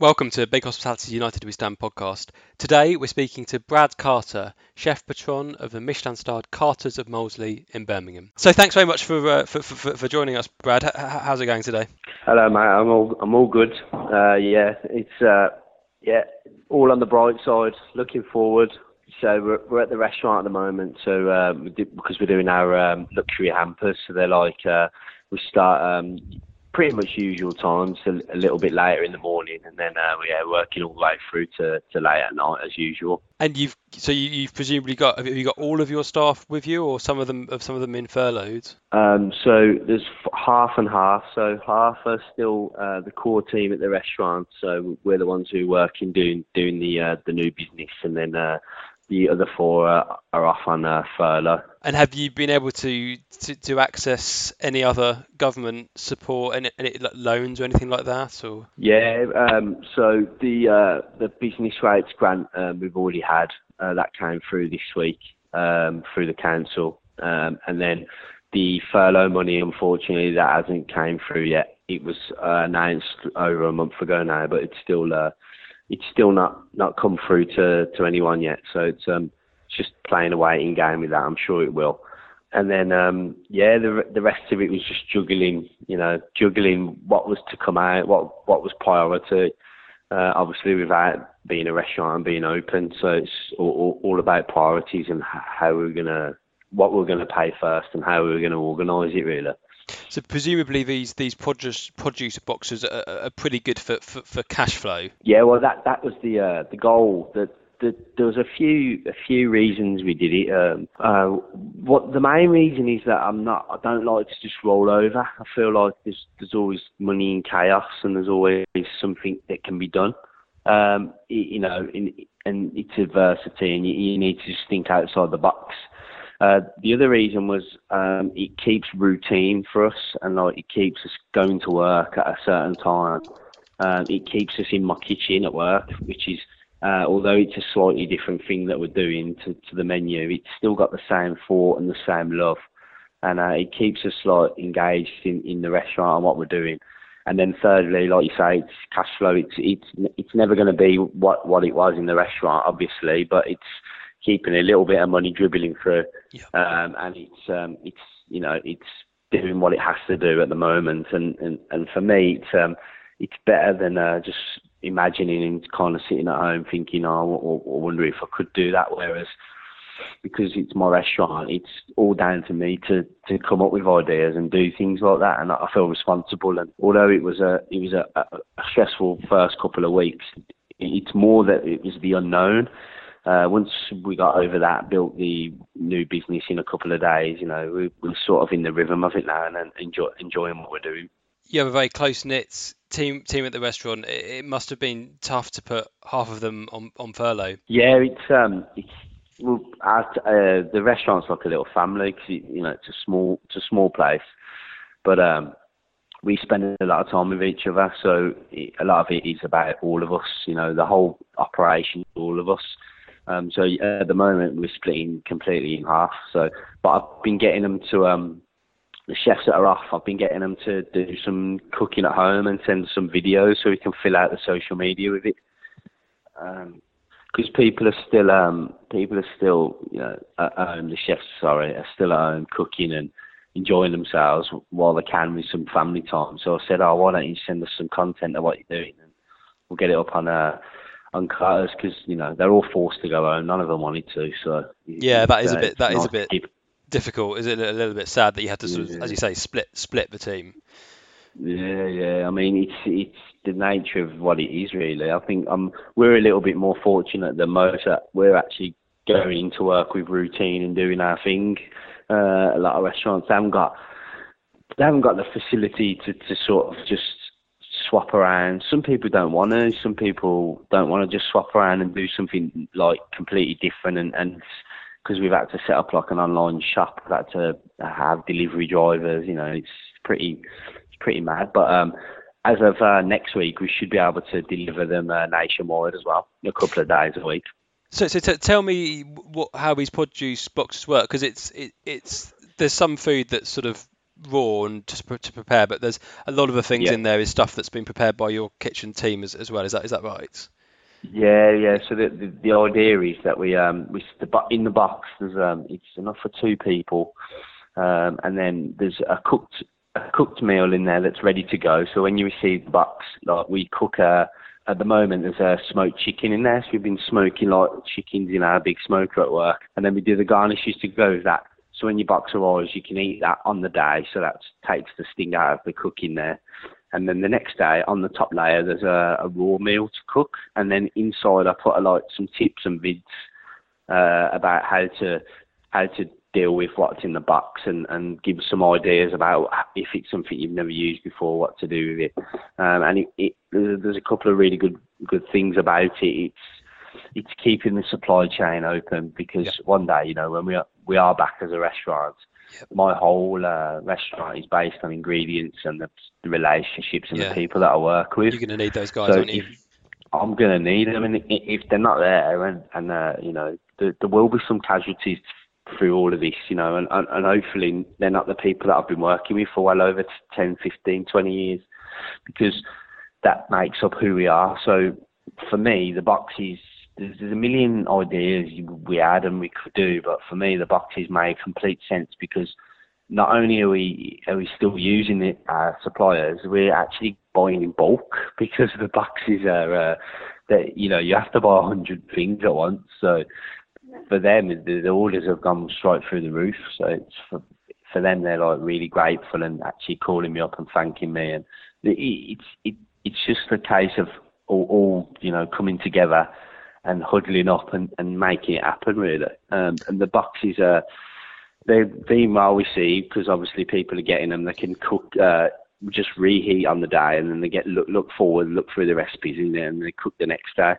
Welcome to Big Hospitality United We Stand podcast. Today we're speaking to Brad Carter, chef patron of the Michelin-starred Carters of Moseley in Birmingham. So thanks very much for uh, for, for, for, joining us, Brad. H- how's it going today? Hello, mate. I'm all I'm all good. Uh, yeah, it's uh, yeah, all on the bright side. Looking forward. So we're, we're at the restaurant at the moment. So uh, because we're doing our um, luxury hampers, so they're like uh, we start um, pretty much usual times, a, a, little bit later in the morning, and then uh, yeah, working all the way through to, to late at night as usual. And you've so you, have presumably got have you got all of your staff with you, or some of them of some of them in furloughed? Um, so there's half and half. So half are still uh, the core team at the restaurant. So we're the ones who work in doing doing the uh, the new business, and then uh, the other four are, are off on a furlough. And have you been able to, to, to access any other government support, any, any loans or anything like that? Or yeah, um, so the uh, the business rates grant um, we've already had uh, that came through this week um, through the council, um, and then the furlough money, unfortunately, that hasn't came through yet. It was uh, announced over a month ago now, but it's still uh, it's still not not come through to to anyone yet. So it's um just playing a waiting game with that. I'm sure it will. And then um yeah, the the rest of it was just juggling, you know, juggling what was to come out, what what was priority. Uh, obviously, without being a restaurant and being open, so it's all, all about priorities and how we're gonna, what we're gonna pay first and how we're gonna organise it really. So presumably these these produce boxes are, are pretty good for, for, for, cash flow. Yeah, well that that was the uh, the goal. The, there was a few a few reasons we did it. Um, uh, what the main reason is that I'm not I don't like to just roll over. I feel like there's there's always money in chaos and there's always something that can be done. Um, you know, in, and it's adversity and you, you need to just think outside the box. Uh, the other reason was um, it keeps routine for us, and like it keeps us going to work at a certain time. Um, it keeps us in my kitchen at work, which is uh, although it's a slightly different thing that we're doing to, to the menu, it's still got the same thought and the same love, and uh, it keeps us like engaged in, in the restaurant and what we're doing. And then thirdly, like you say, it's cash flow. It's it's it's never going to be what what it was in the restaurant, obviously, but it's keeping a little bit of money dribbling through, yeah. um, and it's um, it's you know it's doing what it has to do at the moment, and and, and for me it's um, it's better than uh, just imagining and kind of sitting at home thinking, oh, I wonder if I could do that. Whereas because it's my restaurant, it's all down to me to, to come up with ideas and do things like that, and I feel responsible. And although it was a it was a, a stressful first couple of weeks, it's more that it was the unknown uh, once we got over that, built the new business in a couple of days, you know, we, we're sort of in the rhythm of it now and enjoy, enjoying what we're doing. You have a very close knit team team at the restaurant. It, it, must have been tough to put half of them on, on furlough. Yeah, it's um, it's well, at, uh, the restaurant's like a little family because you know it's a small it's a small place, but um, we spend a lot of time with each other. So it, a lot of it is about all of us. You know, the whole operation, all of us. Um, so at the moment we're splitting completely in half. So, but I've been getting them to um, the chefs that are off. I've been getting them to do some cooking at home and send some videos so we can fill out the social media with it. Because um, people are still um, people are still you know at home. The chefs, sorry, are still at home cooking and enjoying themselves while they can with some family time. So I said, oh, why don't you send us some content of what you're doing, and we'll get it up on a uh, on Carters because you know they're all forced to go home. None of them wanted to. So yeah, that is a bit that is a bit keep... difficult. Is it a little bit sad that you had to, sort of, yeah. as you say, split split the team? Yeah, yeah. I mean, it's it's the nature of what it is, really. I think um we're a little bit more fortunate than most. That we're actually going to work with routine and doing our thing. Uh, a lot of restaurants they haven't got they haven't got the facility to, to sort of just swap around. Some people don't want to. Some people don't want to just swap around and do something like completely different. And and because we've had to set up like an online shop, we've had to have delivery drivers. You know, it's pretty it's pretty mad. But um, as of uh, next week, we should be able to deliver them uh, nationwide as well, a couple of days a week. So, so t- tell me what how these produce boxes work because it's it, it's there's some food that's sort of raw and just to prepare, but there's a lot of the things Yeah. in there is stuff that's been prepared by your kitchen team as, as well. Is that is that right? Yeah, yeah. So the the, the idea is that we um we the in the box there's um it's enough for two people, um and then there's a cooked a cooked meal in there that's ready to go. So when you receive the box, like we cook a at the moment there's a smoked chicken in there. So we've been smoking like chickens in our big smoker at work, and then we do the garnishes to go with that. So when your box of arrives, you can eat that on the day. So that takes the sting out of the cooking there. And then the next day on the top layer, there's a, a raw meal to cook. And then inside, I put a, like some tips and vids uh, about how to how to deal with what's in the box and, and give some ideas about if it's something you've never used before, what to do with it. Um, and it, it, there's, a couple of really good good things about it. It's it's keeping the supply chain open because Yep. one day, you know, when we are, we are back as a restaurant, my whole uh, restaurant is based on ingredients and the, the relationships and Yeah. the people that I work with. You're going to need those guys, So aren't you? I'm gonna need them, and if they're not there, and and uh, you know, there, there will be some casualties through all of this, you know, and, and and hopefully they're not the people that I've been working with for well over 10, 15, 20 years, because that makes up who we are. So for me, the boxes. There's, there's a million ideas we had and we could do, but for me, the boxes made complete sense because not only are we are we still using it our suppliers, we're actually buying in bulk because the boxes are uh, that you know you have to buy a hundred things at once. So for them, the, the orders have gone straight through the roof. So it's for for them, they're like really grateful and actually calling me up and thanking me. And the, it's it, it's just a case of all, all you know coming together and huddling up and, and making it happen really. Um, and the boxes are they've been well received because obviously people are getting them. They can cook, uh, just reheat on the day, and then they get look look forward, look through the recipes in there, and they cook the next day.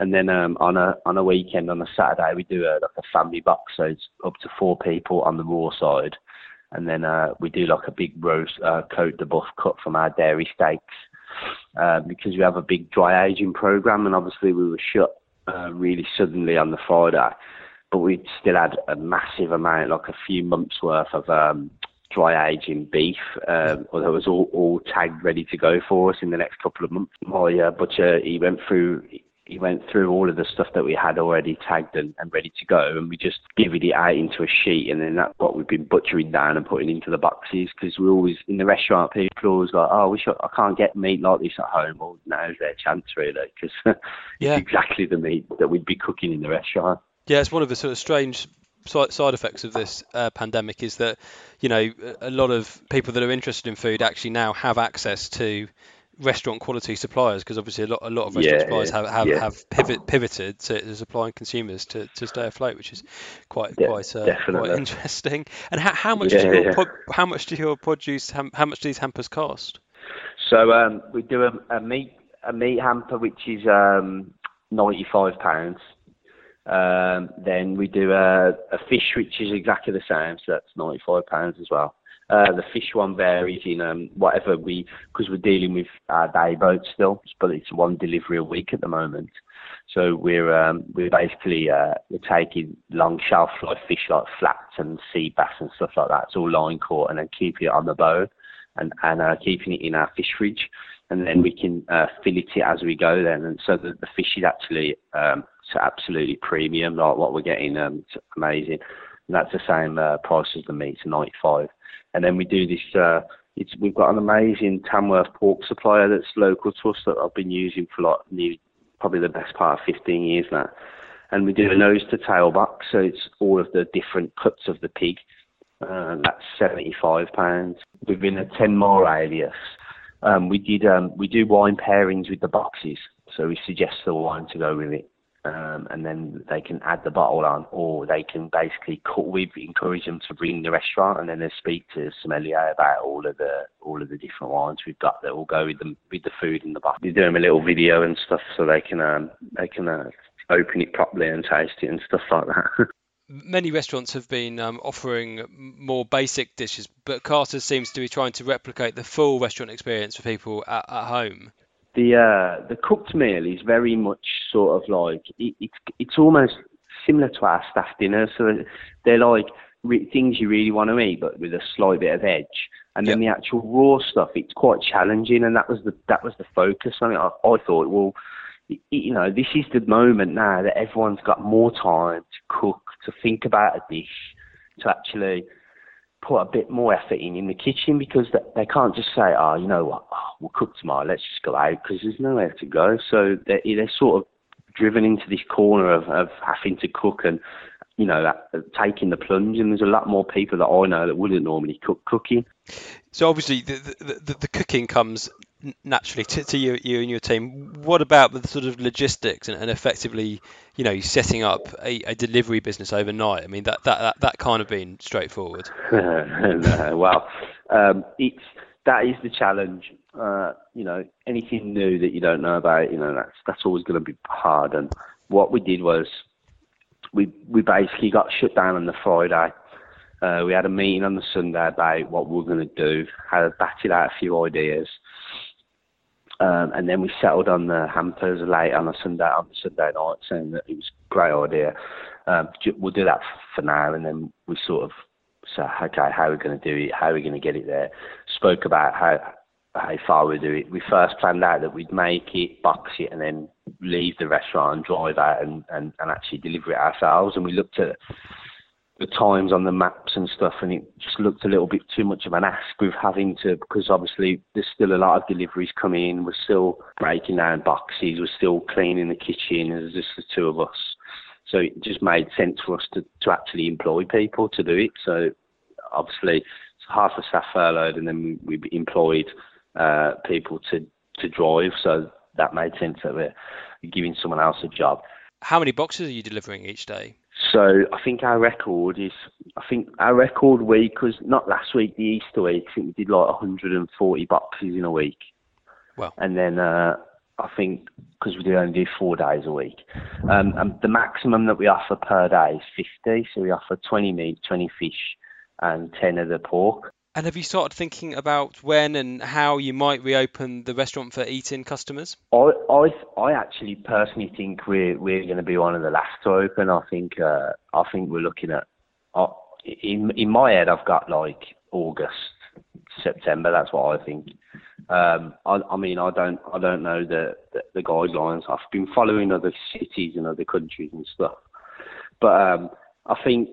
And then um, on a on a weekend, on a Saturday, we do a, like a family box, so it's up to four people on the raw side, and then uh, we do like a big roast, uh, côte de boeuf cut from our dairy steaks, uh, because we have a big dry aging program, and obviously we were shut uh, really suddenly on the Friday but we still had a massive amount, like a few months worth of um, dry aging beef, um, that was all, all tagged ready to go for us in the next couple of months. My uh, butcher, he went through. He went through all of the stuff that we had already tagged and, and ready to go, and we just divvied it out into a sheet, and then that's what we've been butchering down and putting into the boxes. Because we're always in the restaurant, people always like, "Oh, we should, I can't get meat like this at home." Well, now's their chance, really, because Yeah. it's exactly the meat that we'd be cooking in the restaurant. Yeah, it's one of the sort of strange side effects of this uh, pandemic is that you know a lot of people that are interested in food actually now have access to restaurant quality suppliers because obviously a lot a lot of restaurant Yeah, suppliers have have, yeah. have pivot, pivoted to, to supplying consumers to, to stay afloat, which is quite Yeah, quite uh, quite interesting. And how, how much Yeah, do your how much do your produce ham- how much do these hampers cost? So um, we do a, a meat a meat hamper which is um, ninety five pounds. Um, then we do a, a fish which is exactly the same, so that's ninety five pounds as well. Uh, the fish one varies in um, whatever we because we're dealing with our day boats still, but it's one delivery a week at the moment. So we're um, we're basically uh, we're taking long shelf life fish like flats and sea bass and stuff like that. It's all line caught and then keeping it on the boat and and uh, keeping it in our fish fridge, and then we can uh, fillet it as we go. Then, and so the, the fish is actually um, absolutely premium, like what we're getting. Um, amazing. And that's the same uh, price as the meat, 95. And then we do this. Uh, it's we've got an amazing Tamworth pork supplier that's local to us that I've been using for like nearly, probably the best part of 15 years now. And we do a nose to tail box, so it's all of the different cuts of the pig. Uh, that's seventy-five pounds within a ten mile radius. Um, we did um, we do wine pairings with the boxes, so we suggest the wine to go with it, um, and then they can add the bottle on, or they can basically. We encourage them to bring the restaurant, and then they speak to sommelier about all of the all of the different wines we've got that will go with them with the food in the bottle. We do them a little video and stuff, so they can um, they can uh, open it properly and taste it and stuff like that. Many restaurants have been um, offering more basic dishes, but Carter's seems to be trying to replicate the full restaurant experience for people at, at home. The uh, the cooked meal is very much sort of like it, it's it's almost similar to our staff dinner. So they're like re- things you really want to eat, but with a slight bit of edge. And then yep. the actual raw stuff, it's quite challenging, and that was the that was the focus. I mean, I, I thought, well, you know, this is the moment now that everyone's got more time to cook, to think about a dish, to actually put a bit more effort in in the kitchen because they, can't just say, oh, you know what, oh, we'll cook tomorrow, let's just go out because there's nowhere to go. So they're, they're sort of driven into this corner of, of having to cook and, you know, taking the plunge. And there's a lot more people that I know that wouldn't normally cook cooking. So obviously the, the, the, the cooking comes naturally to, to you, you and your team. What about the sort of logistics and, and effectively, you know, setting up a, a, delivery business overnight? I mean, that that that, that kind of been straightforward. well, um, it's that is the challenge. Uh, you know, anything new that you don't know about, you know, that's that's always going to be hard. And what we did was we we basically got shut down on the Friday. Uh, we had a meeting on the Sunday about what we were going to do, had batted out a few ideas, um, and then we settled on the hampers late on a Sunday on the Sunday night, saying that it was a great idea. Um, we'll do that for now, and then we sort of said, okay, how are we going to do it? How are we going to get it there? Spoke about how how far we do it. We first planned out that we'd make it, box it, and then leave the restaurant and drive out and, and, and actually deliver it ourselves. And we looked at the times on the maps and stuff, and it just looked a little bit too much of an ask with having to, because obviously there's still a lot of deliveries coming in. We're still breaking down boxes, we're still cleaning the kitchen. There's just the two of us, so it just made sense for us to to actually employ people to do it. So obviously half the staff furloughed, and then we, we employed uh, people to to drive. So that made sense that we're giving someone else a job. How many boxes are you delivering each day? So I think our record is, I think our record week was not last week, the Easter week. I think we did like 140 boxes in a week. Well, and then uh, I think because we do only do four days a week, um, and the maximum that we offer per day is 50. So we offer 20 meat, 20 fish, and 10 of the pork. And have you started thinking about when and how you might reopen the restaurant for eating customers? I I, I actually personally think we're we're going to be one of the last to open. I think uh, I think we're looking at uh, in in my head I've got like August September. That's what I think. Um, I, I mean I don't I don't know the, the the guidelines. I've been following other cities and other countries and stuff, but um, I think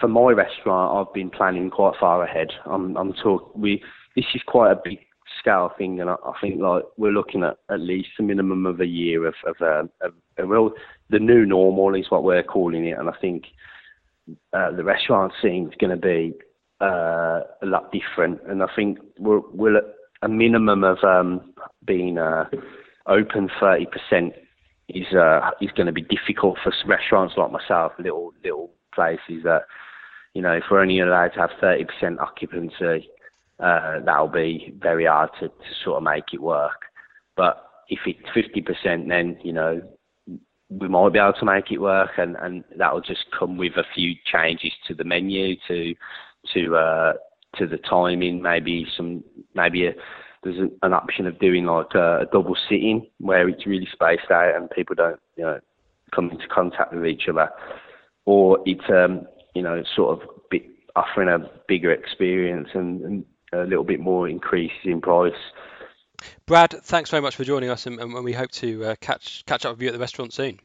for my restaurant, I've been planning quite far ahead. I'm, I'm talk. We this is quite a big scale thing, and I, I think like we're looking at at least a minimum of a year of of a, a, a real the new normal is what we're calling it, and I think uh, the restaurant scene is going to be uh, a lot different, and I think we're we're at a minimum of um, being uh, open thirty percent is uh, is going to be difficult for restaurants like myself, little little places that, you know, if we're only allowed to have 30% occupancy, uh, that'll be very hard to, to sort of make it work. But if it's 50%, then, you know, we might be able to make it work and, and that'll just come with a few changes to the menu, to, to, uh, to the timing, maybe some, maybe a, there's an, option of doing like a, a double sitting where it's really spaced out and people don't, you know, come into contact with each other or it's um, you know sort of offering a bigger experience and, and, a little bit more increase in price. Brad, thanks very much for joining us, and, and we hope to uh, catch catch up with you at the restaurant soon.